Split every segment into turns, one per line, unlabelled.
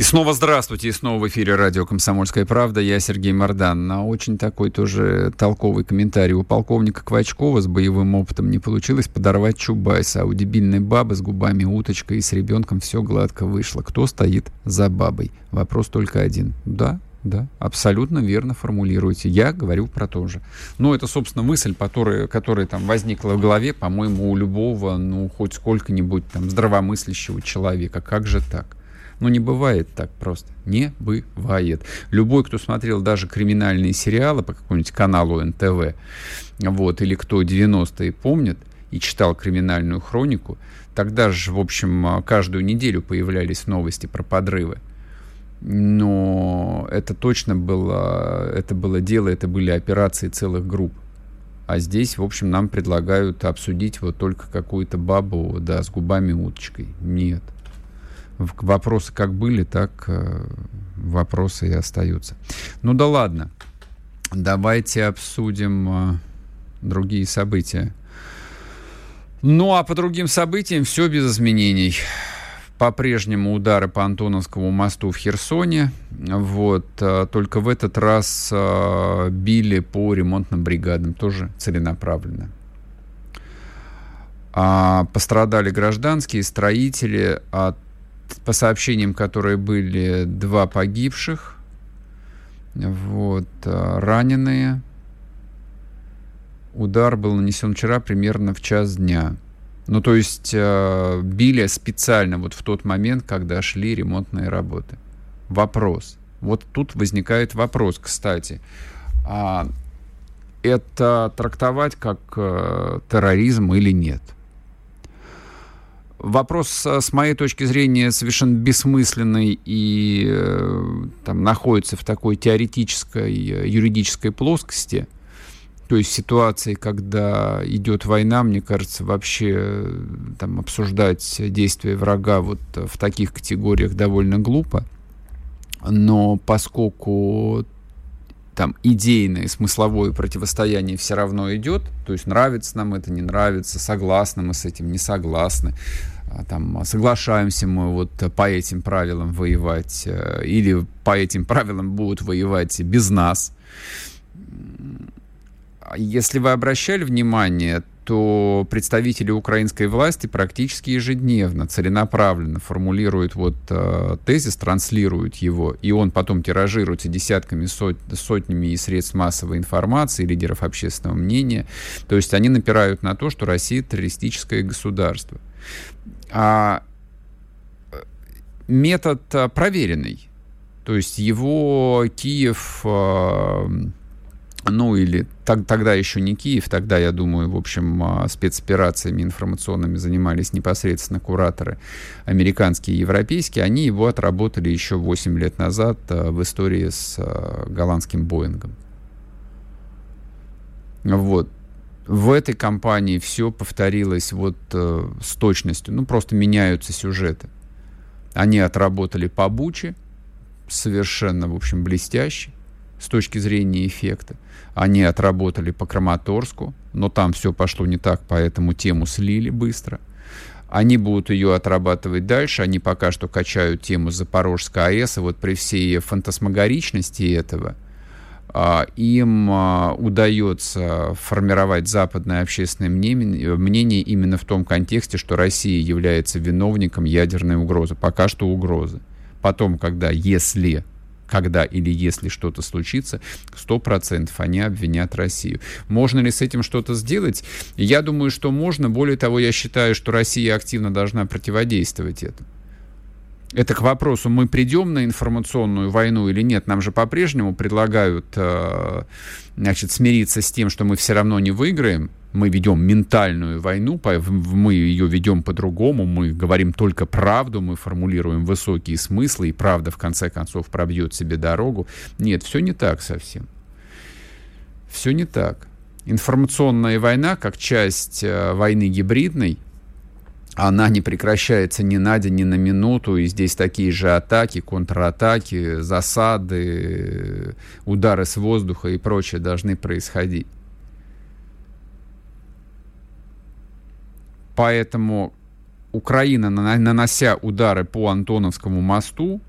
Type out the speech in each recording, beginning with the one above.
И снова здравствуйте, и снова в эфире радио «Комсомольская правда». Я Сергей Мордан. На очень такой тоже толковый комментарий. У полковника Квачкова с боевым опытом не получилось подорвать Чубайса, а у дебильной бабы с губами уточкой и с ребенком все гладко вышло. Кто стоит за бабой? Вопрос только один. Да, да, абсолютно верно формулируете. Я говорю про то же. Но это, собственно, мысль, которая, которая там возникла в голове, по-моему, у любого, ну, хоть сколько-нибудь там здравомыслящего человека. Как же так? Ну, не бывает так просто. Не бывает. Любой, кто смотрел даже криминальные сериалы по какому-нибудь каналу НТВ, вот, или кто 90-е помнит и читал криминальную хронику, тогда же, в общем, каждую неделю появлялись новости про подрывы. Но это точно было, это было дело, это были операции целых групп. А здесь, в общем, нам предлагают обсудить вот только какую-то бабу, да, с губами уточкой. Нет. Вопросы как были, так э, вопросы и остаются. Ну да ладно. Давайте обсудим э, другие события. Ну а по другим событиям все без изменений. По-прежнему удары по Антоновскому мосту в Херсоне. Вот. Э, только в этот раз били по ремонтным бригадам. Тоже целенаправленно. А пострадали гражданские, строители от по сообщениям, которые были, два погибших, вот, а, раненые. Удар был нанесен вчера примерно в час дня. Ну, то есть э, били специально вот в тот момент, когда шли ремонтные работы. Вопрос. Вот тут возникает вопрос, кстати. А это трактовать как э, терроризм или нет? Вопрос, э, с моей точки зрения, совершенно бессмысленный и э, там, находится в такой теоретической, э, юридической плоскости. То есть ситуации, когда идет война, мне кажется, вообще там, обсуждать действия врага вот в таких категориях довольно глупо. Но поскольку там идейное, смысловое противостояние все равно идет, то есть нравится нам это, не нравится, согласны мы с этим, не согласны, а, там, соглашаемся мы вот по этим правилам воевать, э, или по этим правилам будут воевать без нас. Если вы обращали внимание, что представители украинской власти практически ежедневно, целенаправленно формулируют вот э, тезис, транслируют его, и он потом тиражируется десятками, сот, сотнями и средств массовой информации, лидеров общественного мнения. То есть они напирают на то, что Россия террористическое государство. А э, метод э, проверенный. То есть его Киев э, ну или так, тогда еще не Киев, тогда, я думаю, в общем, а, спецоперациями информационными занимались непосредственно кураторы американские и европейские, они его отработали еще 8 лет назад а, в истории с а, голландским Боингом. Вот. В этой кампании все повторилось вот э, с точностью, ну просто меняются сюжеты. Они отработали по Буче, совершенно, в общем, блестяще с точки зрения эффекта. Они отработали по Краматорску, но там все пошло не так, поэтому тему слили быстро. Они будут ее отрабатывать дальше. Они пока что качают тему Запорожской АЭС. И вот при всей фантасмагоричности этого а, им а, удается формировать западное общественное мнение, мнение именно в том контексте, что Россия является виновником ядерной угрозы. Пока что угрозы. Потом, когда, если когда или если что-то случится, 100% они обвинят Россию. Можно ли с этим что-то сделать? Я думаю, что можно. Более того, я считаю, что Россия активно должна противодействовать этому. Это к вопросу, мы придем на информационную войну или нет. Нам же по-прежнему предлагают э, значит, смириться с тем, что мы все равно не выиграем. Мы ведем ментальную войну, мы ее ведем по-другому, мы говорим только правду, мы формулируем высокие смыслы, и правда в конце концов пробьет себе дорогу. Нет, все не так совсем. Все не так. Информационная война, как часть э, войны гибридной, она не прекращается ни на день, ни на минуту, и здесь такие же атаки, контратаки, засады, удары с воздуха и прочее должны происходить. Поэтому Украина, нанося удары по Антоновскому мосту,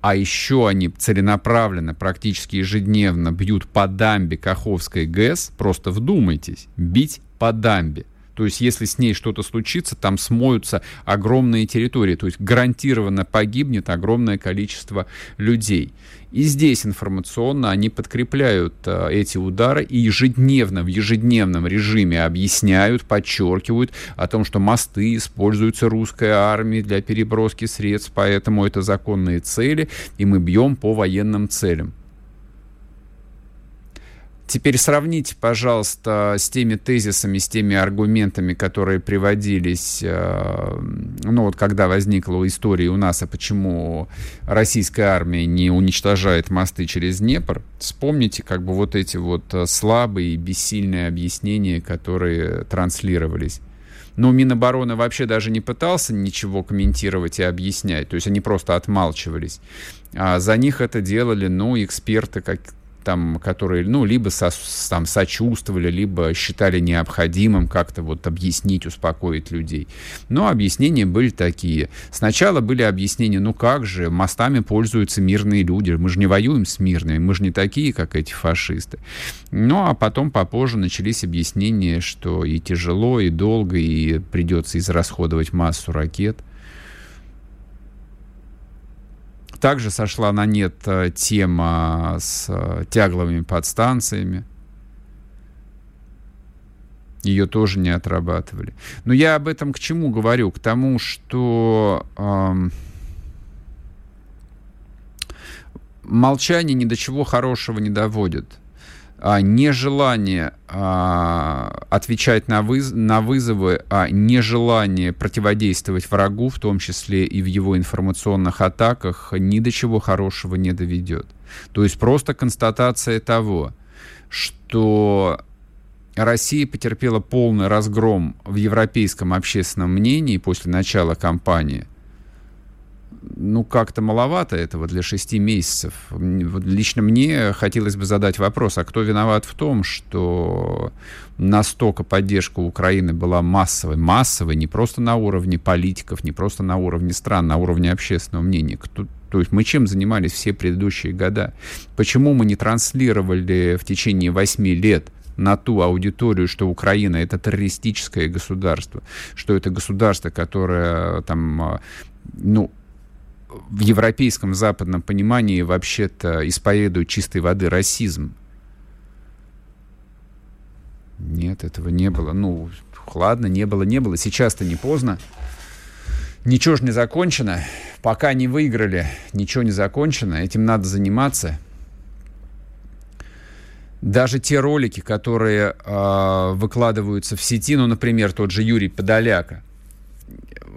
а еще они целенаправленно, практически ежедневно бьют по дамбе Каховской ГЭС, просто вдумайтесь, бить по дамбе. То есть, если с ней что-то случится, там смоются огромные территории. То есть, гарантированно погибнет огромное количество людей. И здесь информационно они подкрепляют э, эти удары и ежедневно, в ежедневном режиме объясняют, подчеркивают о том, что мосты используются русской армией для переброски средств, поэтому это законные цели, и мы бьем по военным целям. Теперь сравните, пожалуйста, с теми тезисами, с теми аргументами, которые приводились, э, ну вот когда возникла история у нас, а почему российская армия не уничтожает мосты через Днепр. Вспомните как бы вот эти вот э, слабые и бессильные объяснения, которые транслировались. Но Минобороны вообще даже не пытался ничего комментировать и объяснять. То есть они просто отмалчивались. А за них это делали, ну, эксперты, как, там, которые, ну, либо со, там, сочувствовали, либо считали необходимым как-то вот объяснить, успокоить людей. Но объяснения были такие. Сначала были объяснения, ну как же, мостами пользуются мирные люди, мы же не воюем с мирными, мы же не такие, как эти фашисты. Ну, а потом попозже начались объяснения, что и тяжело, и долго, и придется израсходовать массу ракет. Также сошла на нет э, тема с э, тягловыми подстанциями. Ее тоже не отрабатывали. Но я об этом к чему говорю? К тому, что эм, молчание ни до чего хорошего не доводит нежелание а, отвечать на, выз на вызовы, а нежелание противодействовать врагу, в том числе и в его информационных атаках, ни до чего хорошего не доведет. То есть просто констатация того, что Россия потерпела полный разгром в европейском общественном мнении после начала кампании – ну, как-то маловато этого для шести месяцев. Лично мне хотелось бы задать вопрос, а кто виноват в том, что настолько поддержка Украины была массовой, массовой, не просто на уровне политиков, не просто на уровне стран, на уровне общественного мнения. Кто, то есть мы чем занимались все предыдущие года? Почему мы не транслировали в течение восьми лет на ту аудиторию, что Украина это террористическое государство, что это государство, которое там, ну, в европейском западном понимании вообще-то исповедуют чистой воды расизм. Нет, этого не было. Ну, ладно, не было, не было. Сейчас-то не поздно. Ничего же не закончено. Пока не выиграли, ничего не закончено. Этим надо заниматься. Даже те ролики, которые э, выкладываются в сети, ну, например, тот же Юрий Подоляка –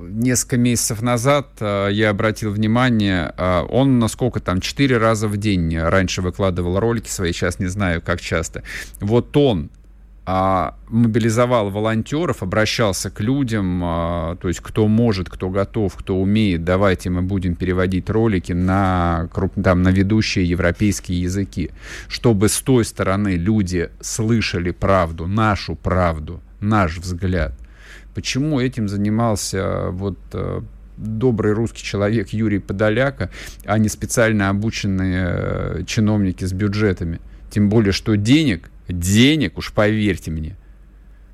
несколько месяцев назад э, я обратил внимание, э, он насколько там, четыре раза в день раньше выкладывал ролики свои, сейчас не знаю, как часто. Вот он а, мобилизовал волонтеров, обращался к людям, а, то есть кто может, кто готов, кто умеет, давайте мы будем переводить ролики на, там, на ведущие европейские языки, чтобы с той стороны люди слышали правду, нашу правду, наш взгляд. Почему этим занимался э, вот э, добрый русский человек Юрий Подоляка, а не специально обученные э, чиновники с бюджетами? Тем более, что денег, денег, уж поверьте мне,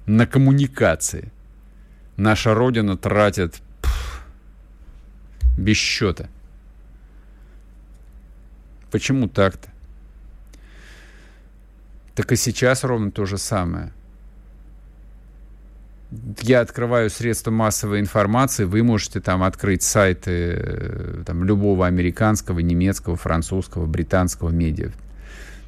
на коммуникации наша Родина тратит пфф, без счета. Почему так-то? Так и сейчас ровно то же самое – я открываю средства массовой информации, вы можете там открыть сайты э, там, любого американского, немецкого, французского, британского медиа.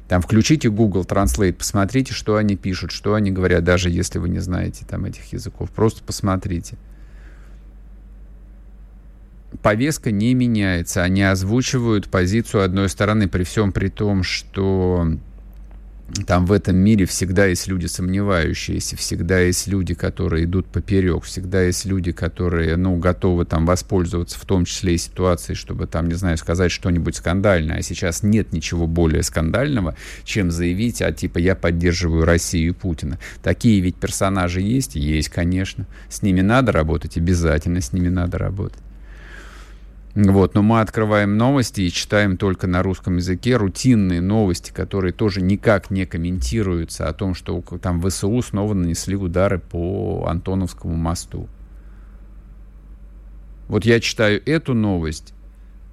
Там включите Google Translate, посмотрите, что они пишут, что они говорят, даже если вы не знаете там этих языков. Просто посмотрите. Повестка не меняется. Они озвучивают позицию одной стороны, при всем при том, что там в этом мире всегда есть люди сомневающиеся, всегда есть люди, которые идут поперек, всегда есть люди, которые, ну, готовы там воспользоваться в том числе и ситуацией, чтобы там, не знаю, сказать что-нибудь скандальное. А сейчас нет ничего более скандального, чем заявить, а типа я поддерживаю Россию и Путина. Такие ведь персонажи есть? Есть, конечно. С ними надо работать, обязательно с ними надо работать. Вот, но мы открываем новости и читаем только на русском языке рутинные новости, которые тоже никак не комментируются о том, что там ВСУ снова нанесли удары по Антоновскому мосту. Вот я читаю эту новость,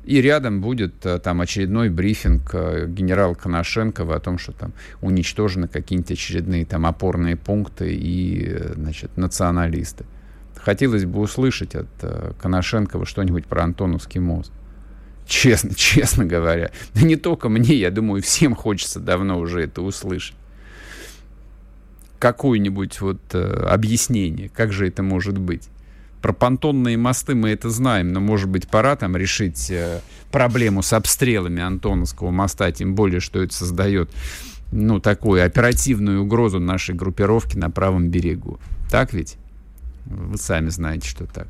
и рядом будет э, там очередной брифинг э, генерала Коношенкова о том, что там уничтожены какие-нибудь очередные там опорные пункты и, э, значит, националисты хотелось бы услышать от э, Коношенкова что-нибудь про Антоновский мост. Честно, честно говоря. Не только мне, я думаю, всем хочется давно уже это услышать. Какое-нибудь вот э, объяснение, как же это может быть. Про понтонные мосты мы это знаем, но, может быть, пора там решить э, проблему с обстрелами Антоновского моста, тем более, что это создает, ну, такую оперативную угрозу нашей группировки на правом берегу. Так ведь? Вы сами знаете, что так.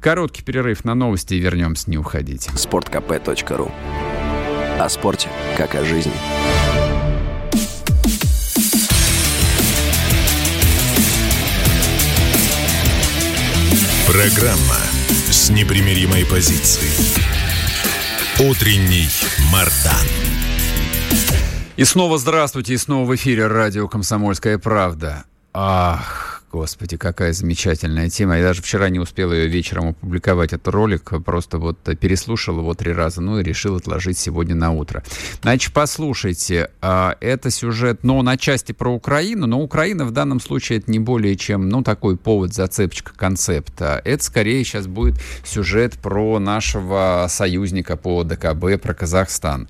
Короткий перерыв на новости и вернемся, не уходите.
sportkp.ru О спорте, как о жизни.
Программа с непримиримой позицией. Утренний Мардан.
И снова здравствуйте, и снова в эфире радио «Комсомольская правда». Ах, Господи, какая замечательная тема. Я даже вчера не успел ее вечером опубликовать, этот ролик. Просто вот переслушал его три раза, ну и решил отложить сегодня на утро. Значит, послушайте, а, это сюжет, но на части про Украину, но Украина в данном случае это не более чем, ну, такой повод, зацепочка концепта. Это скорее сейчас будет сюжет про нашего союзника по ДКБ, про Казахстан.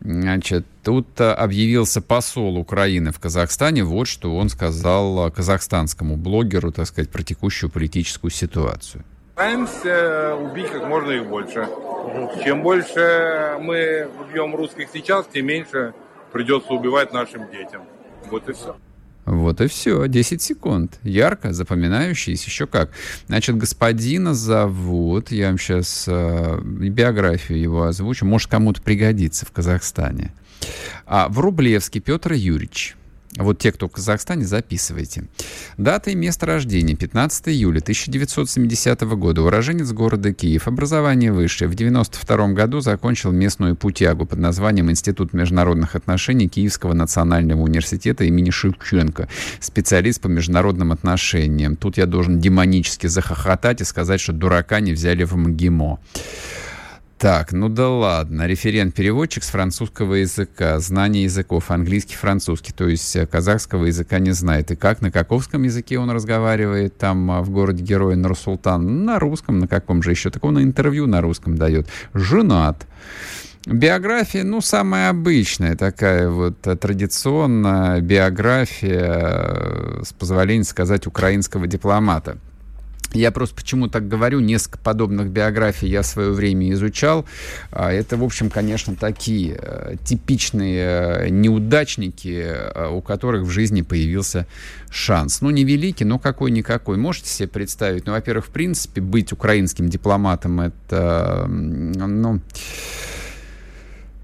Значит, тут э, объявился посол Украины в Казахстане. Вот что он сказал казахстанскому блогеру, так сказать, про текущую политическую ситуацию.
Стараемся убить как можно их больше. Чем больше мы убьем русских сейчас, тем меньше придется убивать нашим детям. Вот и все.
Вот и все, 10 секунд. Ярко, запоминающийся, еще как. Значит, господина зовут, я вам сейчас э, биографию его озвучу, может кому-то пригодится в Казахстане. А, в Рублевске Петр Юрьевич. Вот те, кто в Казахстане, записывайте. Дата и место рождения 15 июля 1970 года. Уроженец города Киев. Образование высшее. В 92 году закончил местную путягу под названием Институт международных отношений Киевского национального университета имени Шевченко. Специалист по международным отношениям. Тут я должен демонически захохотать и сказать, что дурака не взяли в МГИМО. Так, ну да ладно. Референт-переводчик с французского языка. Знание языков. Английский, французский. То есть э, казахского языка не знает. И как? На каковском языке он разговаривает там а, в городе Герой Нурсултан? На русском. На каком же еще? Так он интервью на русском дает. Женат. Биография, ну, самая обычная, такая вот э, традиционная биография, э, с позволения сказать, украинского дипломата. Я просто почему так говорю, несколько подобных биографий я в свое время изучал. А, это, в общем, конечно, такие э, типичные э, неудачники, э, у которых в жизни появился шанс. Ну, невеликий, но какой-никакой. Можете себе представить? Ну, во-первых, в принципе, быть украинским дипломатом — это, ну,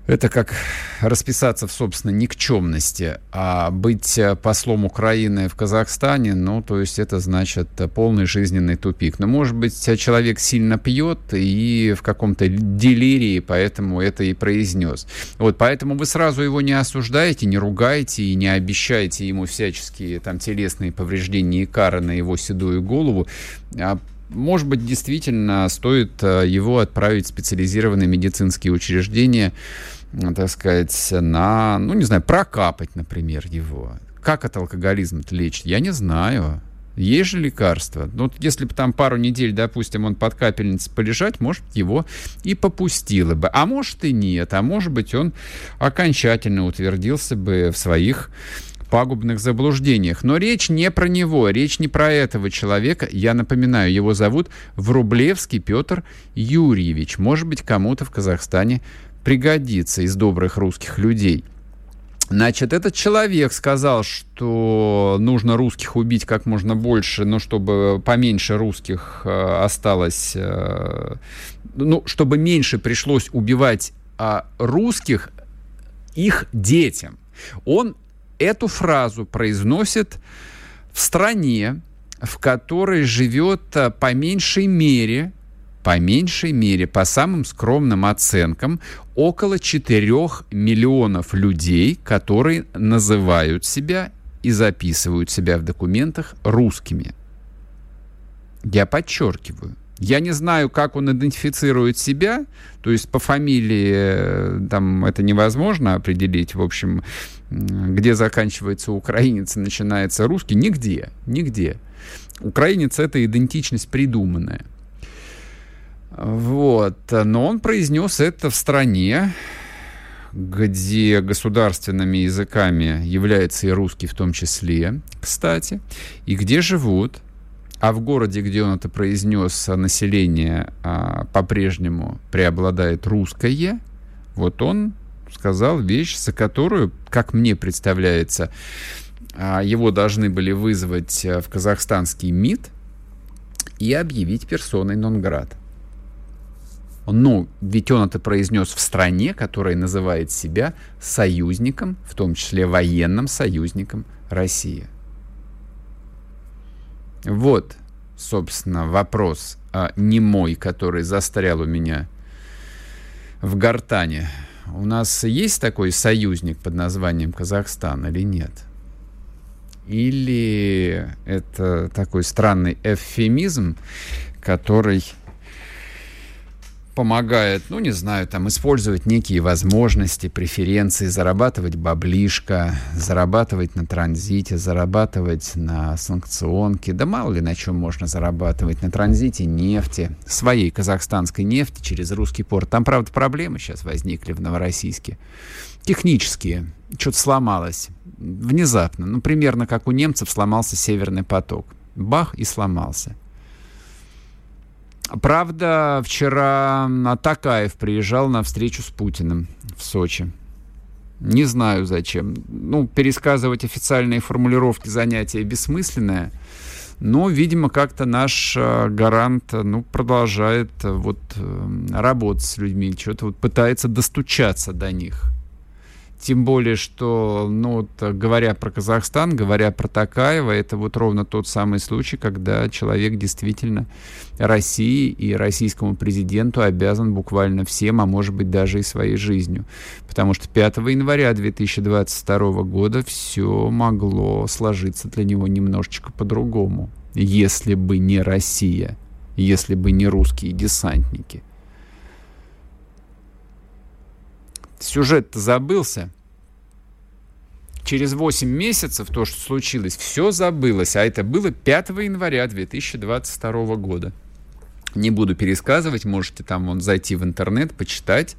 это как расписаться в, собственно, никчемности, а быть э, послом Украины в Казахстане, ну, то есть это значит э, полный жизненный тупик. Но, может быть, человек сильно пьет и в каком-то делирии, поэтому это и произнес. Вот, поэтому вы сразу его не осуждаете, не ругаете и не обещаете ему всяческие там телесные повреждения и кары на его седую голову, а может быть, действительно стоит э, его отправить в специализированные медицинские учреждения, так сказать, на, ну, не знаю, прокапать, например, его. Как от алкоголизма-то лечить? Я не знаю. Есть же лекарства. Ну, если бы там пару недель, допустим, он под капельницей полежать, может, его и попустило бы. А может и нет. А может быть, он окончательно утвердился бы в своих пагубных заблуждениях. Но речь не про него, речь не про этого человека. Я напоминаю, его зовут Врублевский Петр Юрьевич. Может быть, кому-то в Казахстане пригодится из добрых русских людей. Значит, этот человек сказал, что нужно русских убить как можно больше, но чтобы поменьше русских э, осталось, э, ну, чтобы меньше пришлось убивать э, русских их детям. Он эту фразу произносит в стране, в которой живет э, по меньшей мере по меньшей мере, по самым скромным оценкам, около 4 миллионов людей, которые называют себя и записывают себя в документах русскими. Я подчеркиваю. Я не знаю, как он идентифицирует себя, то есть по фамилии э, там это невозможно определить, в общем, где заканчивается украинец и начинается русский, нигде, нигде. Украинец — это идентичность придуманная. Вот. Но он произнес это в стране, где государственными языками является и русский в том числе, кстати, и где живут, а в городе, где он это произнес, население а, по-прежнему преобладает русское, вот он сказал вещь, за которую, как мне представляется, а, его должны были вызвать в казахстанский МИД и объявить персоной нон-град. Ну, ведь он это произнес в стране, которая называет себя союзником, в том числе военным союзником России. Вот, собственно, вопрос а, не мой, который застрял у меня в гортане. У нас есть такой союзник под названием Казахстан или нет? Или это такой странный эвфемизм, который помогает, ну, не знаю, там, использовать некие возможности, преференции, зарабатывать баблишко, зарабатывать на транзите, зарабатывать на санкционке, да мало ли на чем можно зарабатывать, на транзите нефти, своей казахстанской нефти через русский порт. Там, правда, проблемы сейчас возникли в Новороссийске. Технические. Что-то сломалось. Внезапно. Ну, примерно как у немцев сломался Северный поток. Бах и сломался. Правда, вчера Атакаев приезжал на встречу с Путиным в Сочи. Не знаю зачем. Ну, пересказывать официальные формулировки занятия бессмысленное. Но, видимо, как-то наш э, гарант ну, продолжает вот, э, работать с людьми, что-то вот пытается достучаться до них. Тем более, что, ну, вот, говоря про Казахстан, говоря про Такаева, это вот ровно тот самый случай, когда человек действительно России и российскому президенту обязан буквально всем, а может быть даже и своей жизнью. Потому что 5 января 2022 года все могло сложиться для него немножечко по-другому, если бы не Россия, если бы не русские десантники – сюжет-то забылся. Через 8 месяцев то, что случилось, все забылось. А это было 5 января 2022 года. Не буду пересказывать, можете там вон зайти в интернет, почитать,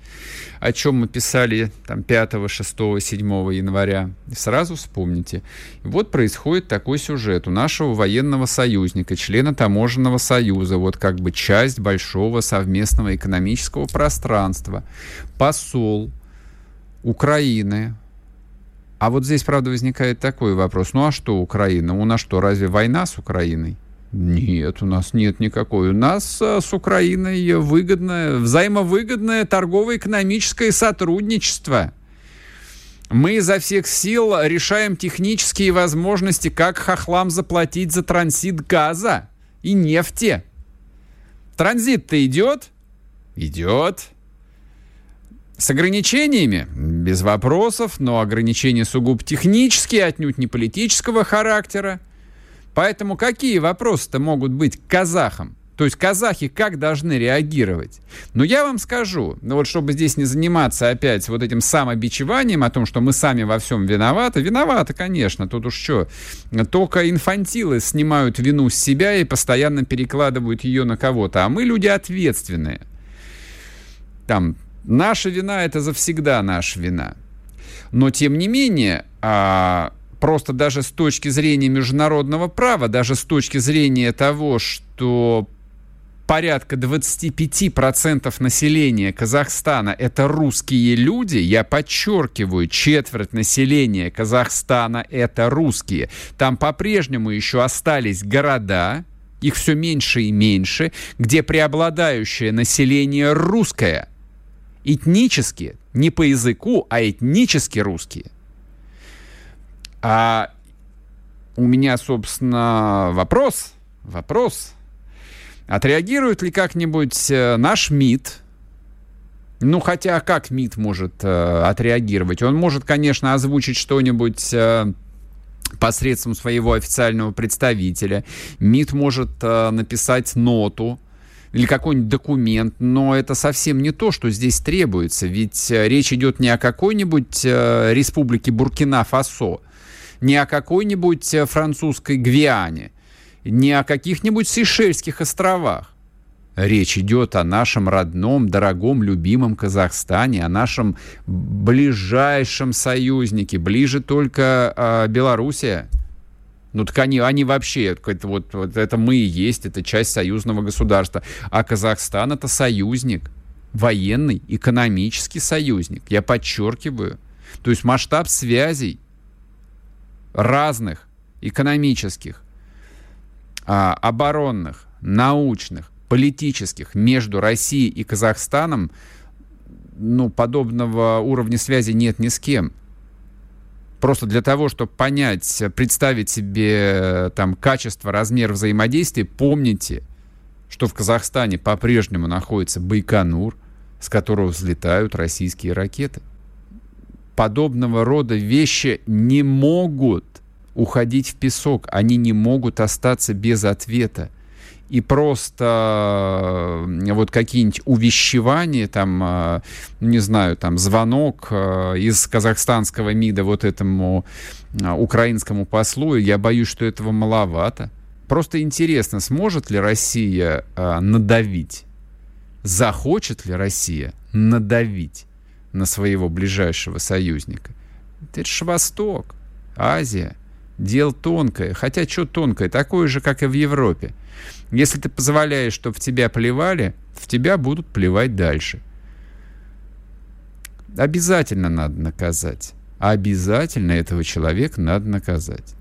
о чем мы писали там 5, 6, 7 января. И сразу вспомните. И вот происходит такой сюжет. У нашего военного союзника, члена таможенного союза, вот как бы часть большого совместного экономического пространства, посол Украины. А вот здесь, правда, возникает такой вопрос. Ну а что Украина? У нас что, разве война с Украиной? Нет, у нас нет никакой. У нас а, с Украиной выгодное, взаимовыгодное торгово-экономическое сотрудничество. Мы изо всех сил решаем технические возможности, как хохлам заплатить за транзит газа и нефти. Транзит-то идет? Идет. С ограничениями? Без вопросов, но ограничения сугубо технические, отнюдь не политического характера. Поэтому какие вопросы-то могут быть к казахам? То есть казахи как должны реагировать? Но я вам скажу, ну вот чтобы здесь не заниматься опять вот этим самобичеванием о том, что мы сами во всем виноваты. Виноваты, конечно, тут уж что. Только инфантилы снимают вину с себя и постоянно перекладывают ее на кого-то. А мы люди ответственные. Там Наша вина — это завсегда наша вина. Но, тем не менее, а, просто даже с точки зрения международного права, даже с точки зрения того, что порядка 25% населения Казахстана это русские люди, я подчеркиваю, четверть населения Казахстана это русские. Там по-прежнему еще остались города, их все меньше и меньше, где преобладающее население русское. Этнически, не по языку, а этнически русские. А у меня, собственно, вопрос, вопрос. Отреагирует ли как-нибудь э, наш МИД, ну, хотя как МИД может э, отреагировать? Он может, конечно, озвучить что-нибудь э, посредством своего официального представителя. МИД может э, написать ноту или какой-нибудь документ, но это совсем не то, что здесь требуется. Ведь э, речь идет не о какой-нибудь э, республике Буркина-Фасо, не о какой-нибудь э, французской Гвиане, не о каких-нибудь Сейшельских островах. Речь идет о нашем родном, дорогом, любимом Казахстане, о нашем ближайшем союзнике. Ближе только э, Белоруссия. Ну так они, они вообще, это, вот, вот это мы и есть, это часть союзного государства. А Казахстан это союзник, военный, экономический союзник. Я подчеркиваю. То есть масштаб связей разных экономических, а, оборонных, научных, политических между Россией и Казахстаном, ну, подобного уровня связи нет ни с кем. Просто для того, чтобы понять, представить себе там качество, размер взаимодействия, помните, что в Казахстане по-прежнему находится Байконур, с которого взлетают российские ракеты. Подобного рода вещи не могут уходить в песок, они не могут остаться без ответа и просто э, вот какие-нибудь увещевания, там, э, не знаю, там, звонок э, из казахстанского МИДа вот этому украинскому послу, я боюсь, что этого маловато. Просто интересно, сможет ли Россия надавить, захочет ли Россия надавить на своего ближайшего союзника? Это же Восток, Азия, дело тонкое. Хотя что тонкое? Такое же, как и в Европе. Если ты позволяешь, чтобы в тебя плевали, в тебя будут плевать дальше. Обязательно надо наказать. Обязательно этого человека надо наказать.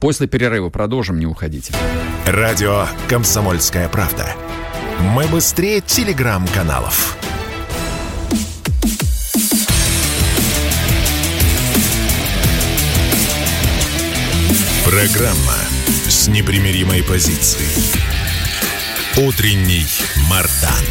После перерыва продолжим, не уходите.
Радио «Комсомольская правда». Мы быстрее телеграм-каналов. Программа с непримиримой позицией. Утренний Мардан.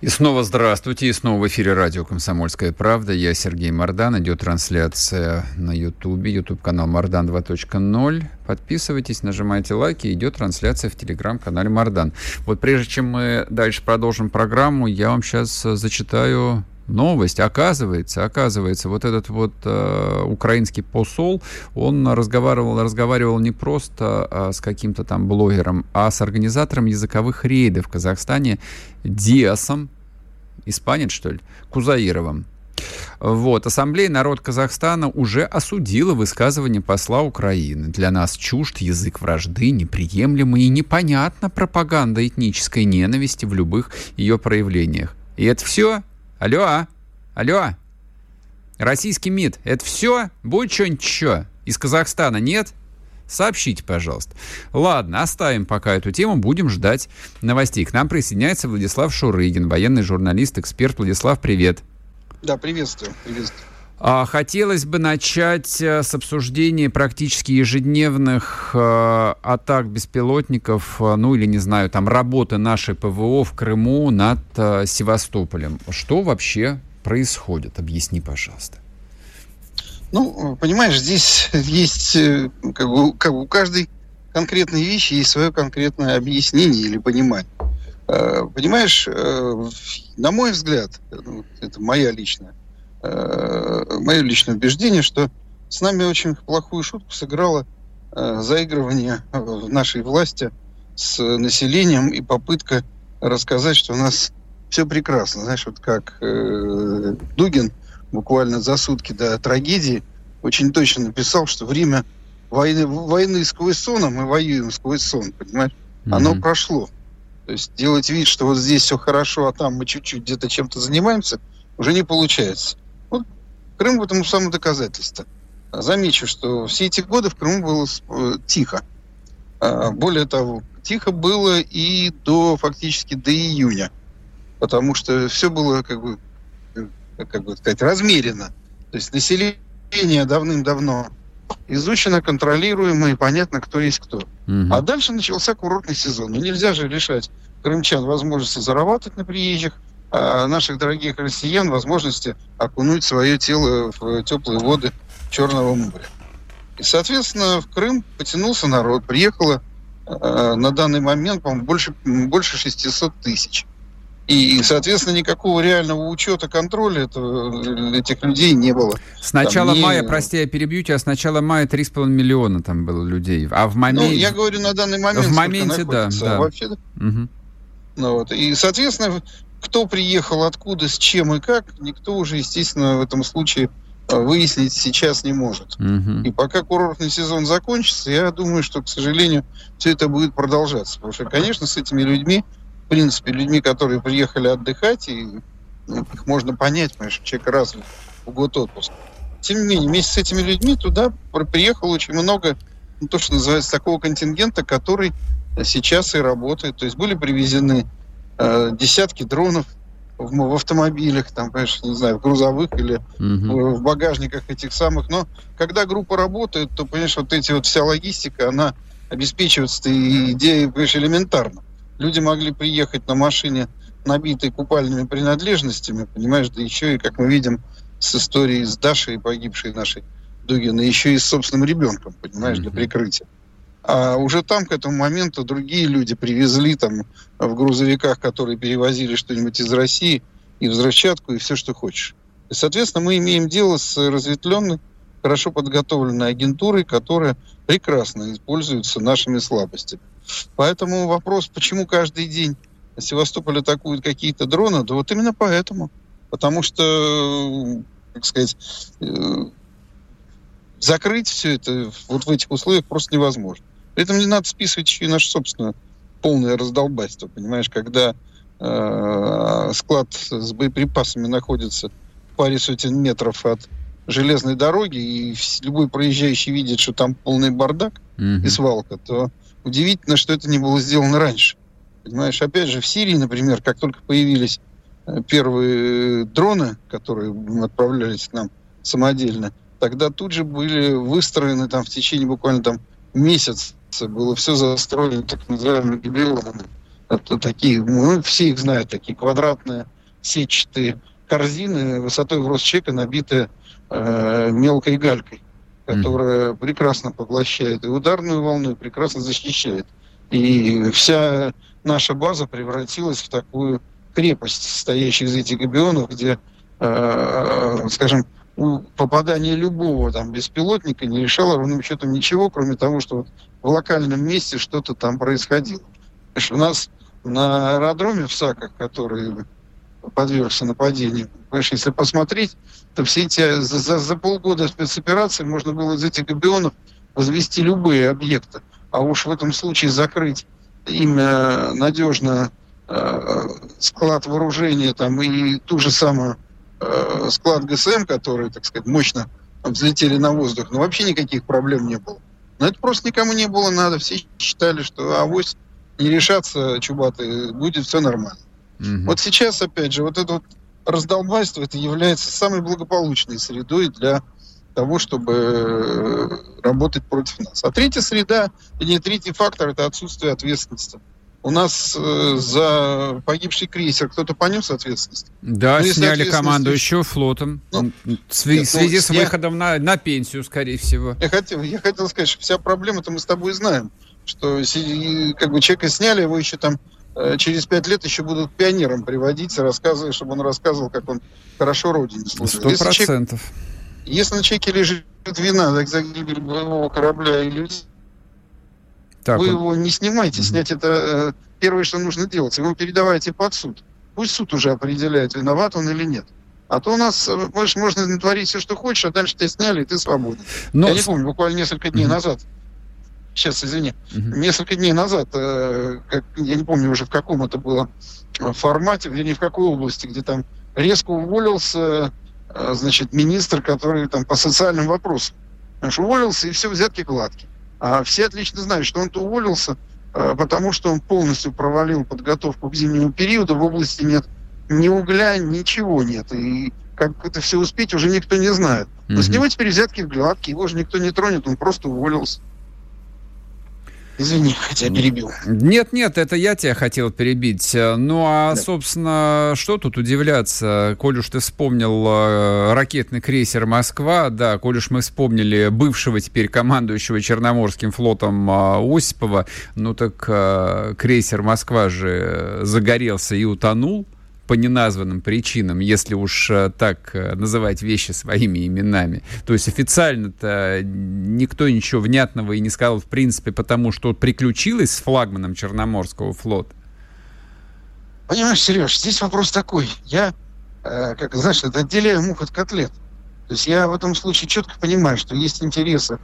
И снова здравствуйте, и снова в эфире радио «Комсомольская правда». Я Сергей Мордан. Идет трансляция на Ютубе, Ютуб-канал Мордан 2.0. Подписывайтесь, нажимайте лайки, идет трансляция в Телеграм-канале Мордан. Вот прежде чем мы дальше продолжим программу, я вам сейчас зачитаю новость. Оказывается, оказывается, вот этот вот э, украинский посол, он разговаривал, разговаривал не просто э, с каким-то там блогером, а с организатором языковых рейдов в Казахстане Диасом, испанец, что ли, Кузаировым. Вот. Ассамблея «Народ Казахстана» уже осудила высказывание посла Украины. Для нас чужд язык вражды, неприемлемый и непонятна пропаганда этнической ненависти в любых ее проявлениях. И это все Алло, алло. Российский МИД, это все? Будет что-нибудь еще? Из Казахстана нет? Сообщите, пожалуйста. Ладно, оставим пока эту тему, будем ждать новостей. К нам присоединяется Владислав Шурыгин, военный журналист, эксперт. Владислав, привет.
Да, приветствую, приветствую.
А, хотелось бы начать э, с обсуждения практически ежедневных э, атак беспилотников, э, ну или, не знаю, там работы нашей ПВО в Крыму над Севастополем. Что вообще происходит? Объясни, пожалуйста.
Ну, понимаешь, здесь есть, как бы, как у каждой конкретной вещи есть свое конкретное объяснение или понимание. Понимаешь, на мой взгляд, ну, это моя личная мое личное убеждение, что с нами очень плохую шутку сыграло э, заигрывание в нашей власти с населением и попытка рассказать, что у нас все прекрасно. Знаешь, вот как э, Дугин буквально за сутки до трагедии очень точно написал, что время войны, войны сквозь сон, а мы воюем сквозь сон, понимаешь? оно
Мгм.
прошло. То есть делать вид, что вот здесь все хорошо, а там мы чуть-чуть где-то чем-то занимаемся, уже не получается. Крым в этом самое доказательство. А Замечу, что все эти годы в Крыму было э, тихо. А, Более того, тихо было и до фактически до июня, потому что все было как бы, э, как бы сказать, размеренно. То есть население давным-давно изучено, контролируемо и понятно, кто есть кто.
Мгм.
А дальше начался курортный сезон. Ну, нельзя же лишать крымчан возможности зарабатывать на приезжих, наших дорогих россиян возможности окунуть свое тело в теплые воды Черного моря. И, соответственно, в Крым потянулся народ. Приехало э, на данный момент, по-моему, больше, больше 600 тысяч. И, соответственно, никакого реального учета, контроля этого, этих людей не было.
С начала
Там не-
мая, прости, я перебью тебя, с начала мая 3,5 миллиона там было людей. А в моменте...
Ну, я говорю на данный момент.
В моменте, да, да.
А вообще
Мгм.
Ну, вот. И, соответственно, кто приехал, откуда, с чем и как, никто уже, естественно, в этом случае э, выяснить сейчас не может.
Мгм.
И пока курортный сезон закончится, я думаю, что, к сожалению, все это будет продолжаться. Потому что, конечно, с этими людьми, в принципе, людьми, которые приехали отдыхать, и ну, их можно понять, понимаешь, человек раз в год отпуск. Тем не менее, вместе с этими людьми туда при- приехало очень много, ну, то, что называется, такого контингента, который сейчас и работает. То есть были привезены э, десятки дронов в, в автомобилях, там, понимаешь, не знаю, в грузовых или
Мгм.
в в багажниках этих самых. Но когда группа работает, то, понимаешь, вот эти вот вся логистика, она обеспечивается и идея, понимаешь, элементарно. Люди могли приехать на машине, набитой купальными принадлежностями, понимаешь, да еще и, как мы видим, с историей с Дашей, погибшей нашей Дугиной, еще и с собственным ребенком, понимаешь, для
Мгм.
прикрытия. А уже там к этому моменту другие люди привезли там в грузовиках, которые перевозили что-нибудь из России, и взрывчатку, и все, что хочешь. И, соответственно, мы имеем дело с разветвленной, хорошо подготовленной агентурой, которая прекрасно используется нашими слабостями. Поэтому вопрос, почему каждый день Севастополь атакуют какие-то дроны, да вот именно поэтому. Потому что, как сказать, э, закрыть все это вот в этих условиях просто невозможно. При этом не надо списывать еще и наше собственное полное раздолбайство, понимаешь, когда э, склад с боеприпасами находится в паре сотен метров от железной дороги, и любой проезжающий видит, что там полный бардак
Мгм.
и свалка, то удивительно, что это не было сделано раньше. Понимаешь, опять же, в Сирии, например, как только появились э, первые дроны, которые отправлялись к нам самодельно, тогда тут же были выстроены там в течение буквально там месяца, было все застроено так называемыми гибелонами. Это такие, ну, все их знают, такие квадратные сетчатые корзины высотой в рост человека, набитые э, мелкой галькой, которая прекрасно поглощает и ударную волну, и прекрасно защищает. И вся наша база превратилась в такую крепость, стоящих из этих габионов, где, э, скажем, у попадания любого там беспилотника не решало ровным счетом ничего, кроме того, что вот в локальном месте что-то там происходило. Знаешь, у нас на аэродроме в Саках, который подвергся нападению, понимаешь, если посмотреть, то все эти за, за- за полгода спецоперации можно было из этих габионов возвести любые объекты. А уж в этом случае закрыть им э, надежно э, склад вооружения там и ту же самую э, склад ГСМ, которые, так сказать, мощно взлетели на воздух, но вообще никаких проблем не было. Но это просто никому не было надо. Все считали, что авось не решаться чубатые, будет все нормально.
Мгм.
Вот сейчас, опять же, вот это вот раздолбайство, это является самой благополучной средой для того, чтобы э, работать против нас. А третья среда, или третий фактор, это отсутствие ответственности. У нас э, за погибший крейсер кто-то понес ответственность?
Да,
Ну,
сняли
ответственность
командующего флотом.
Ну,
в связи,
нет,
связи
ну,
с
сня-
выходом на, на пенсию, скорее всего.
Я хотел, я хотел сказать, что вся проблема-то мы с тобой знаем, что как бы человека сняли, его еще там э, через пять лет еще будут пионером приводить, рассказывая, чтобы он рассказывал, как он хорошо родине служил.
Сто процентов.
Если на человеке лежит вина за гибель боевого корабля и людей,
Так,
вы
вот.
его не снимайте.
Мгм.
Снять это э, первое, что нужно делать. Его передавайте под суд. Пусть суд уже определяет, виноват он или нет. А то у нас, э, понимаешь, можно натворить все, что хочешь, а дальше тебя сняли, и ты свободен.
Но
Я не помню, буквально несколько дней
Мгм.
назад сейчас, извини, угу. несколько дней назад, э, как, я не помню уже в каком это было формате, вернее, в какой области, где там резко уволился, э, значит, министр, который там по социальным вопросам. Знаешь, уволился, и все, взятки гладкие. А все отлично знают, что он-то уволился, э, потому что он полностью провалил подготовку к зимнему периоду, в области нет ни угля, ничего нет. И как это все успеть, уже никто не знает. Но mm-hmm. с него теперь взятки гладкие, его же никто не тронет, он просто уволился. Извини, хотя перебил.
Нет, нет, это я тебя хотел перебить. Ну а, да. собственно, что тут удивляться? Коль уж ты вспомнил э, ракетный крейсер «Москва», да, коль уж мы вспомнили бывшего теперь командующего Черноморским флотом э, Осипова, ну так э, крейсер «Москва» же загорелся и утонул по неназванным причинам, если уж э, так э, называть вещи своими именами. То есть официально-то никто ничего внятного и не сказал, в принципе, потому что приключилось с флагманом Черноморского флота.
Понимаешь, Сереж, здесь вопрос такой. Я, э, как знаешь, это отделяю мух от котлет. То есть я в этом случае четко понимаю, что есть интересы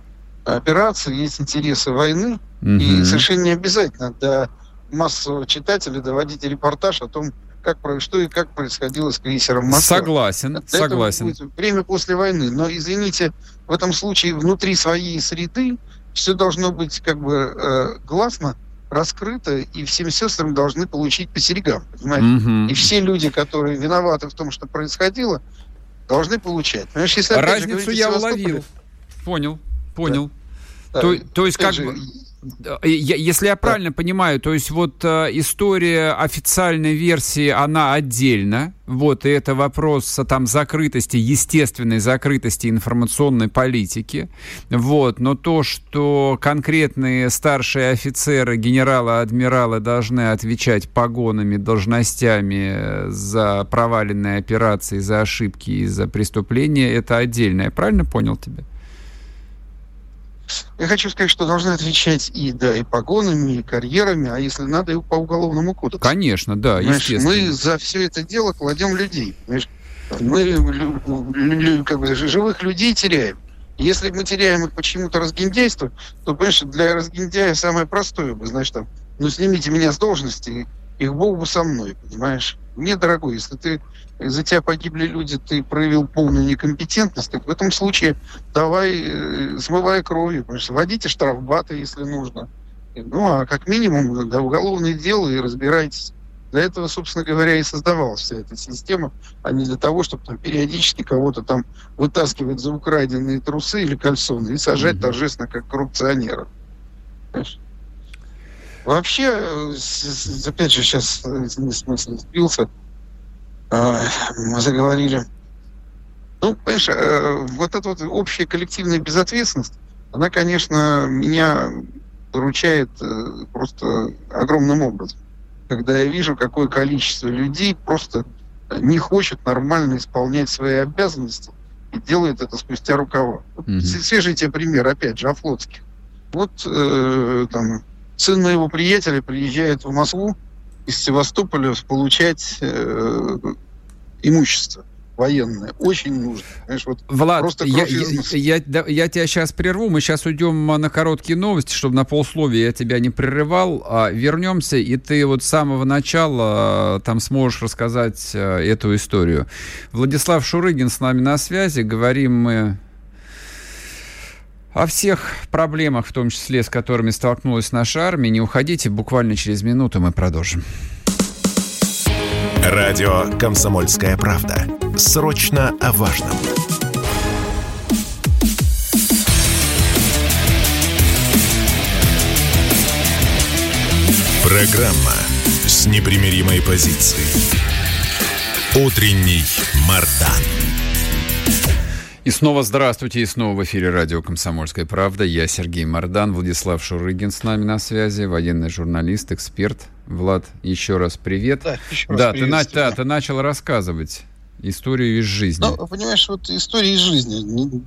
операции, есть интересы войны, угу. и совершенно не обязательно до массового читателя доводить репортаж о том, как, что и как происходило с крейсером
Москва. Согласен, Для согласен.
время после войны. Но, извините, в этом случае внутри своей среды все должно быть как бы э, гласно, раскрыто, и всем сестрам должны получить по серегам, понимаете? Угу. И все люди, которые виноваты в том, что происходило, должны получать.
Понимаешь, если, Разницу же, я уловил. Понял, понял. Да. То, то есть как же, бы... Если я правильно понимаю, то есть вот э, история официальной версии, она отдельно, вот, и это вопрос там закрытости, естественной закрытости информационной политики, вот, но то, что конкретные старшие офицеры, генералы, адмиралы должны отвечать погонами, должностями э, за проваленные операции, за ошибки и за преступления, это отдельно. Я правильно понял тебя?
Я хочу сказать, что должны отвечать и, да, и погонами, и карьерами, а если надо, и по уголовному кодексу.
Конечно, да,
понимаешь, естественно. Мы за все это дело кладем людей. Мы как бы, живых людей теряем. Если мы теряем их почему-то разгильдяйство, то, понимаешь, для разгильдяя самое простое, бы, знаешь, там, ну, снимите меня с должности, их Бог бы со мной, понимаешь? Мне, дорогой, если ты за тебя погибли люди, ты проявил полную некомпетентность, так в этом случае давай э, смывай кровью, понимаешь, вводите штрафбаты, если нужно. Ну, а как минимум, да, уголовное дело и разбирайтесь. Для этого, собственно говоря, и создавалась вся эта система, а не для того, чтобы там периодически кого-то там вытаскивать за украденные трусы или кальсоны и сажать mm-hmm. торжественно как коррупционера. Понимаешь? Вообще, э, опять же, сейчас э, не смысл сбился, мы заговорили. Ну, понимаешь, э, вот эта вот общая коллективная безответственность, она, конечно, меня поручает просто огромным образом. Когда я вижу, какое количество людей просто не хочет нормально исполнять свои обязанности и делает это спустя рукава. Mm-hmm. Свежий тебе пример, опять же, о флотских. Вот э, там сын моего приятеля приезжает в Москву из Севастополя получать э, имущество военное. Очень нужно.
Знаешь, вот Влад, просто я, я, я, я тебя сейчас прерву. Мы сейчас уйдем на короткие новости, чтобы на полусловия я тебя не прерывал. А, вернемся, и ты вот с самого начала а, там сможешь рассказать а, эту историю. Владислав Шурыгин с нами на связи. Говорим мы о всех проблемах, в том числе с которыми столкнулась наша армия. Не уходите, буквально через минуту мы продолжим.
Радио «Комсомольская правда». Срочно о важном. Программа с непримиримой позицией. Утренний Мардан.
И снова здравствуйте, и снова в эфире радио «Комсомольская правда». Я Сергей Мордан, Владислав Шурыгин с нами на связи, военный журналист, эксперт. Влад, еще раз привет. Да, еще раз да, ты, на, да, ты начал рассказывать историю из жизни.
Ну, понимаешь, вот история из жизни.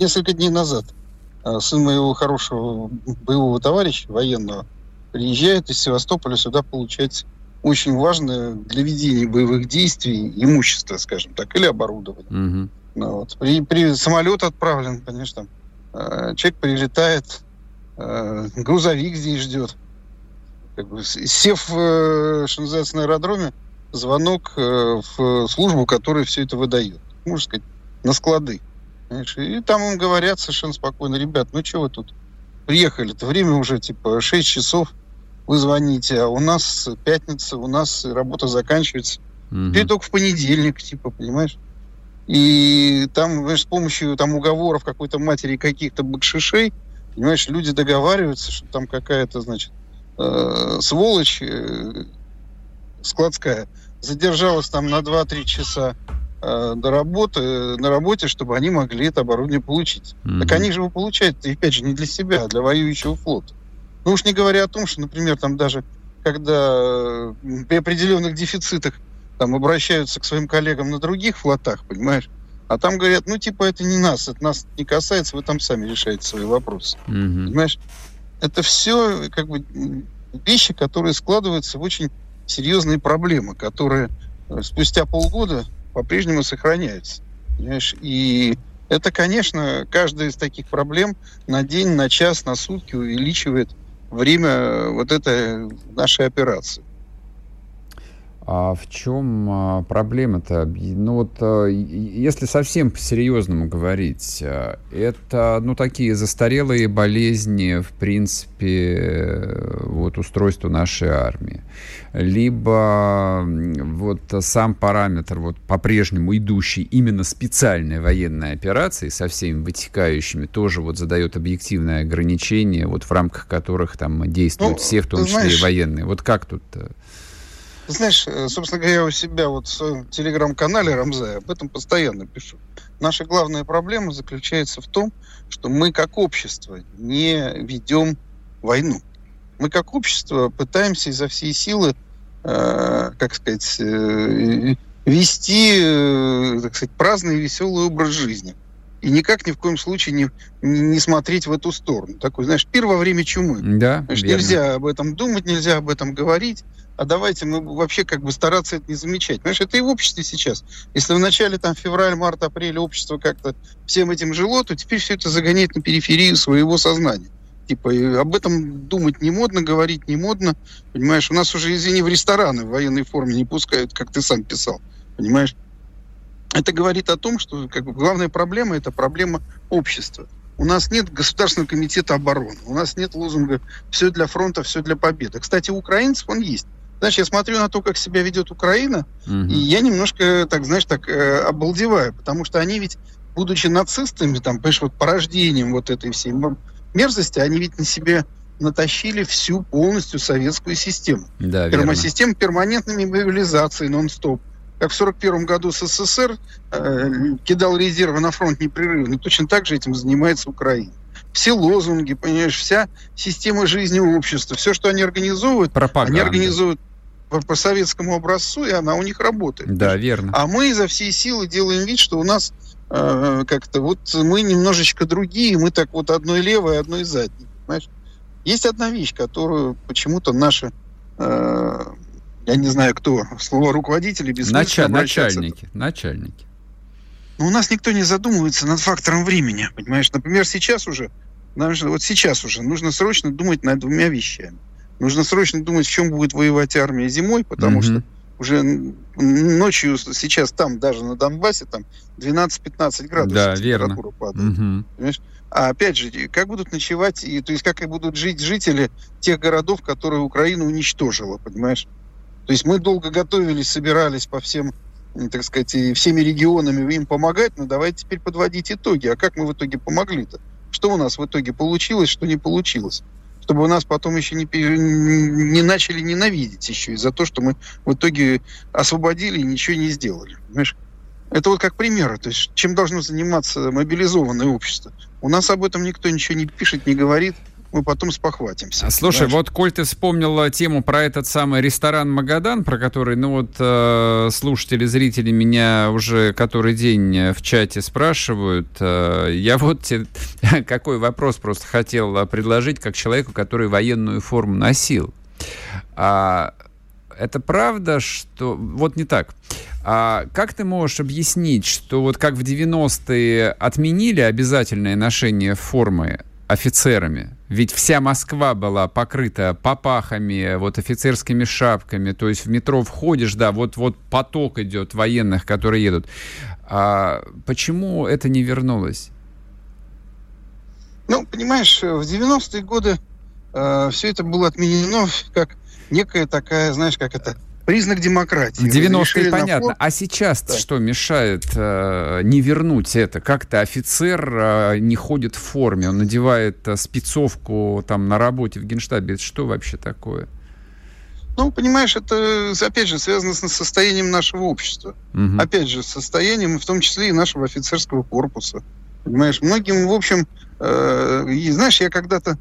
Несколько дней назад а, сын моего хорошего боевого товарища, военного, приезжает из Севастополя сюда получать очень важное для ведения боевых действий имущество, скажем так, или оборудование. Угу. Ну, вот. при, при самолет отправлен, конечно. Э, человек прилетает, э, грузовик здесь ждет. Как бы, сев, э, что называется, на аэродроме, звонок в службу, которая все это выдает. Можно сказать, на склады. Понимаешь? И там им говорят совершенно спокойно, ребят, ну что вы тут приехали, это время уже типа 6 часов, вы звоните, а у нас пятница, у нас работа заканчивается. Угу. Теперь только в понедельник, типа, понимаешь? И там, знаешь, с помощью там уговоров какой-то матери каких-то бакшишей, понимаешь, люди договариваются, что там какая-то, значит, э, сволочь э, складская задержалась там на 2-3 часа э, до работы, на работе, чтобы они могли это оборудование получить. Mm-hmm. Так они же его получают, и опять же, не для себя, а для воюющего флота. Ну уж не говоря о том, что, например, там даже когда при определенных дефицитах там обращаются к своим коллегам на других флотах, понимаешь, а там говорят, ну типа это не нас, это нас не касается, вы там сами решаете свои вопросы. Mm-hmm. Понимаешь? Это все как бы вещи, которые складываются в очень серьезные проблемы, которые э, спустя полгода по-прежнему сохраняются. Понимаешь? И это, конечно, каждая из таких проблем на день, на час, на сутки увеличивает время вот этой нашей операции.
А в чем а, проблема-то? Ну вот, а, если совсем по-серьезному говорить, а, это, ну, такие застарелые болезни, в принципе, вот, устройства нашей армии. Либо вот сам параметр, вот, по-прежнему идущий именно специальной военной операции со всеми вытекающими, тоже вот задает объективное ограничение, вот в рамках которых там действуют ну, все, в том числе знаешь, и военные. Вот как тут... -то?
Знаешь, э, собственно говоря, я у себя вот в своем телеграм-канале Рамзая об этом постоянно пишу. Наша главная проблема заключается в том, что мы как общество не ведем войну. Мы как общество пытаемся изо всей силы, э, как сказать, э, вести, э, так сказать, праздный и веселый образ жизни. И никак ни в коем случае не, не смотреть в эту сторону. Такой, знаешь, пир во время чумы.
Да,
Знаешь, нельзя об этом думать, нельзя об этом говорить а давайте мы вообще как бы стараться это не замечать. Понимаешь, это и в обществе сейчас. Если в начале там февраль, март, апрель общество как-то всем этим жило, то теперь все это загоняет на периферию своего сознания. Типа, об этом думать не модно, говорить не модно. Понимаешь, у нас уже, извини, в рестораны в военной форме не пускают, как ты сам писал. Понимаешь? Это говорит о том, что как бы, главная проблема – это проблема общества. У нас нет Государственного комитета обороны, у нас нет лозунга «все для фронта, все для победы». Кстати, у украинцев он есть. Знаешь, я смотрю на то, как себя ведет Украина, угу. и я немножко, так знаешь, так э, обалдеваю, потому что они ведь, будучи нацистами, там, понимаешь, вот порождением вот этой всей мерзости, они ведь на себе натащили всю полностью советскую систему.
Да,
Термосистему перманентной мобилизации нон-стоп. Как в 1941 году СССР э, кидал резервы на фронт непрерывно, точно так же этим занимается Украина все лозунги, понимаешь, вся система жизни общества, все, что они организовывают,
Пропаганда.
они организуют по, по советскому образцу, и она у них работает.
Да, верно.
А мы изо всей силы делаем вид, что у нас э, как-то вот мы немножечко другие, мы так вот одной левой, одной задней, понимаешь? Есть одна вещь, которую почему-то наши, э, я не знаю кто, слово руководители без
Началь, Начальники, начальники.
Но у нас никто не задумывается над фактором времени, понимаешь? Например, сейчас уже, вот сейчас уже нужно срочно думать над двумя вещами. Нужно срочно думать, в чем будет воевать армия зимой, потому mm-hmm. что уже ночью сейчас там, даже на Донбассе, там 12-15 градусов
да, верно.
падает. Угу. Понимаешь? А опять же, как будут ночевать, и, то есть как и будут жить жители тех городов, которые Украина уничтожила, понимаешь? То есть мы долго готовились, собирались по всем, так сказать, всеми регионами им помогать, но давайте теперь подводить итоги. А как мы в итоге помогли-то? Что у нас в итоге получилось, что не получилось? Чтобы нас потом еще не, не начали ненавидеть еще из-за того, что мы в итоге освободили и ничего не сделали. Понимаешь? Это вот как пример. То есть чем должно заниматься мобилизованное общество? У нас об этом никто ничего не пишет, не говорит мы потом спохватимся.
Слушай, знаешь? вот, коль ты вспомнила тему про этот самый ресторан «Магадан», про который, ну вот, э, слушатели, зрители меня уже который день в чате спрашивают, э, я вот тебе какой вопрос просто хотел предложить как человеку, который военную форму носил. А, это правда, что... Вот не так. А как ты можешь объяснить, что вот как в 90-е отменили обязательное ношение формы офицерами. Ведь вся Москва была покрыта попахами, вот офицерскими шапками. То есть в метро входишь, да, вот-вот поток идет военных, которые едут. А почему это не вернулось?
Ну, понимаешь, в 90-е годы э, все это было отменено как некая такая, знаешь, как это, признак демократии.
90-е понятно. А сейчас да. что мешает э, не вернуть это? Как-то офицер э, не ходит в форме, он надевает э, спецовку там на работе в Генштабе. Это что вообще такое?
Ну, понимаешь, это, опять же, связано с состоянием нашего общества. Угу. Опять же, с состоянием, в том числе и нашего офицерского корпуса. Понимаешь, многим, в общем, э, и, знаешь, я когда-то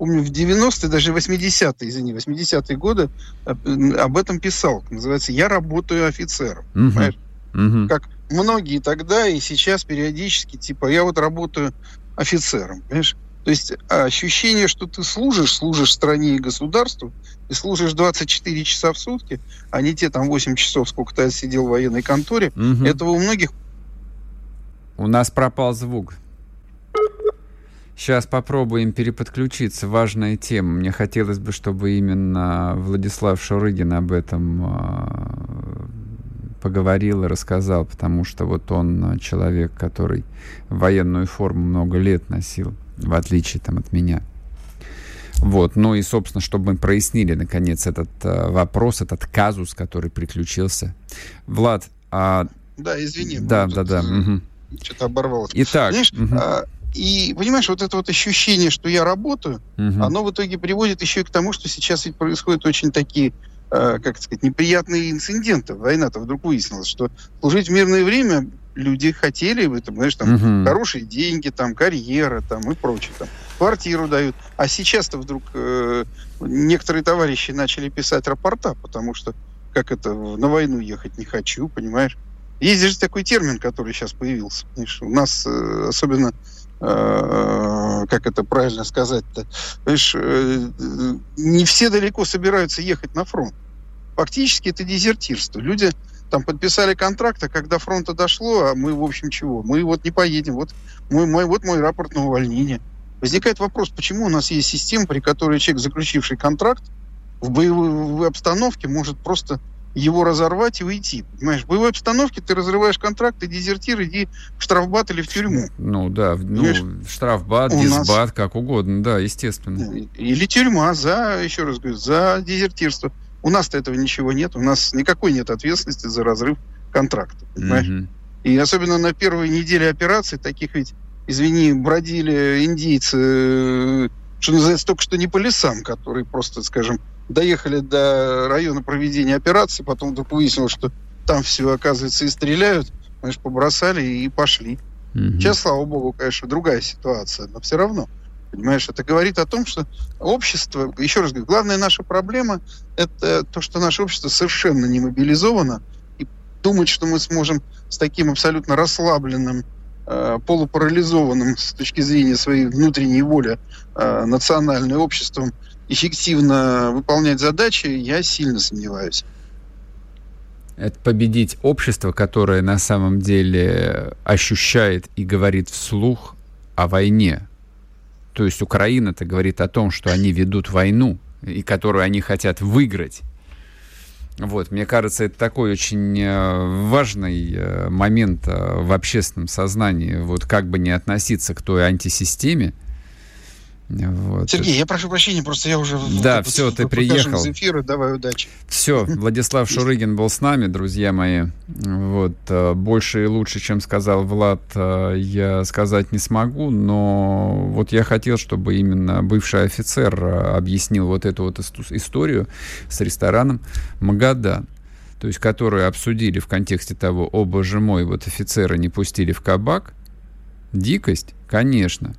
помню, в 90-е, даже 80-е, извини, 80-е годы э, об этом писал. Называется «Я работаю офицером». Угу. Понимаешь? Угу. Как многие тогда и сейчас периодически, типа, я вот работаю офицером, понимаешь? То есть ощущение, что ты служишь, служишь стране и государству, и служишь 24 часа в сутки, а не те там 8 часов, сколько ты сидел в военной конторе, угу. этого у многих...
У нас пропал звук. Сейчас попробуем переподключиться. Важная тема. Мне хотелось бы, чтобы именно Владислав Шурыгин об этом э, поговорил и рассказал, потому что вот он человек, который военную форму много лет носил, в отличие там от меня. Вот, ну и, собственно, чтобы мы прояснили, наконец, этот э, вопрос, этот казус, который приключился. Влад, а...
Да, извини.
Да, да, да. Угу.
Что-то оборвалось.
Итак.
Знаешь, угу. а, и, понимаешь, вот это вот ощущение, что я работаю, угу. оно в итоге приводит еще и к тому, что сейчас ведь происходят очень такие, э, как сказать, неприятные инциденты. Война-то вдруг выяснилось, что служить в мирное время люди хотели в этом, знаешь, там, угу. хорошие деньги, там, карьера, там, и прочее, там, квартиру дают. А сейчас-то вдруг э, некоторые товарищи начали писать рапорта, потому что, как это, на войну ехать не хочу, понимаешь? Есть же такой термин, который сейчас появился. Понимаешь? У нас э, особенно как это правильно сказать-то, Понимаешь, э, не все далеко собираются ехать на фронт. Фактически это дезертирство. Люди там подписали контракт, а когда фронта дошло, а мы, в общем, чего? Мы вот не поедем. Вот мой, мой, вот мой рапорт на увольнение. Возникает вопрос, почему у нас есть система, при которой человек, заключивший контракт, в боевой обстановке может просто его разорвать и уйти. Понимаешь, в боевой обстановке ты разрываешь контракт, ты дезертир, иди в штрафбат или в тюрьму.
Ну да, ну, штрафбат, дисбат, нас... как угодно, да, естественно.
Или тюрьма за, еще раз говорю, за дезертирство. У нас-то этого ничего нет, у нас никакой нет ответственности за разрыв контракта, понимаешь? Угу. И особенно на первой неделе операции таких ведь, извини, бродили индейцы, что называется, только что не по лесам, которые просто, скажем, доехали до района проведения операции, потом вдруг выяснилось, что там все, оказывается, и стреляют, знаешь, побросали и пошли. Угу. Сейчас, слава богу, конечно, другая ситуация, но все равно. Понимаешь, это говорит о том, что общество, еще раз говорю, главная наша проблема – это то, что наше общество совершенно не мобилизовано, и думать, что мы сможем с таким абсолютно расслабленным, э, полупарализованным с точки зрения своей внутренней воли э, национальным обществом эффективно выполнять задачи, я сильно сомневаюсь.
Это победить общество, которое на самом деле ощущает и говорит вслух о войне. То есть Украина-то говорит о том, что они ведут войну, и которую они хотят выиграть. Вот, мне кажется, это такой очень э, важный э, момент э, в общественном сознании. Вот как бы не относиться к той антисистеме,
вот. Сергей, я прошу прощения, просто я уже...
Да, все, ты приехал.
Из эфира, давай, удачи.
Все, Владислав Шурыгин был с нами, друзья мои. Вот, э, больше и лучше, чем сказал Влад, э, я сказать не смогу, но вот я хотел, чтобы именно бывший офицер э, объяснил вот эту вот историю с рестораном «Магадан» то есть которую обсудили в контексте того, о боже мой, вот офицера не пустили в кабак, дикость, конечно,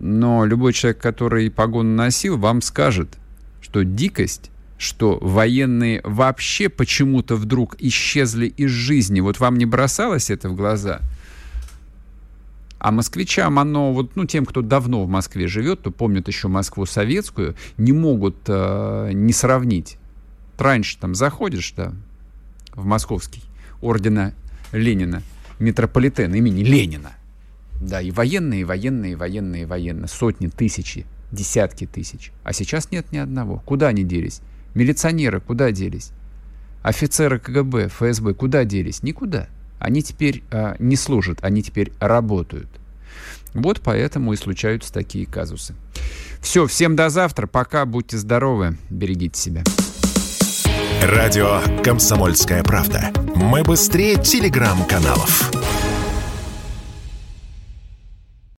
но любой человек, который погону носил, вам скажет, что дикость, что военные вообще почему-то вдруг исчезли из жизни. Вот вам не бросалось это в глаза? А москвичам оно, вот, ну, тем, кто давно в Москве живет, то помнят еще Москву советскую, не могут э, не сравнить. Раньше там заходишь, да, в московский ордена Ленина, метрополитен имени Ленина Да, и военные, и военные, и военные, и военные. Сотни, тысячи, десятки тысяч. А сейчас нет ни одного. Куда они делись? Милиционеры куда делись? Офицеры КГБ, ФСБ куда делись? Никуда. Они теперь а, не служат, они теперь работают. Вот поэтому и случаются такие казусы. Все, всем до завтра. Пока, будьте здоровы, берегите себя.
Радио «Комсомольская правда». Мы быстрее телеграм-каналов.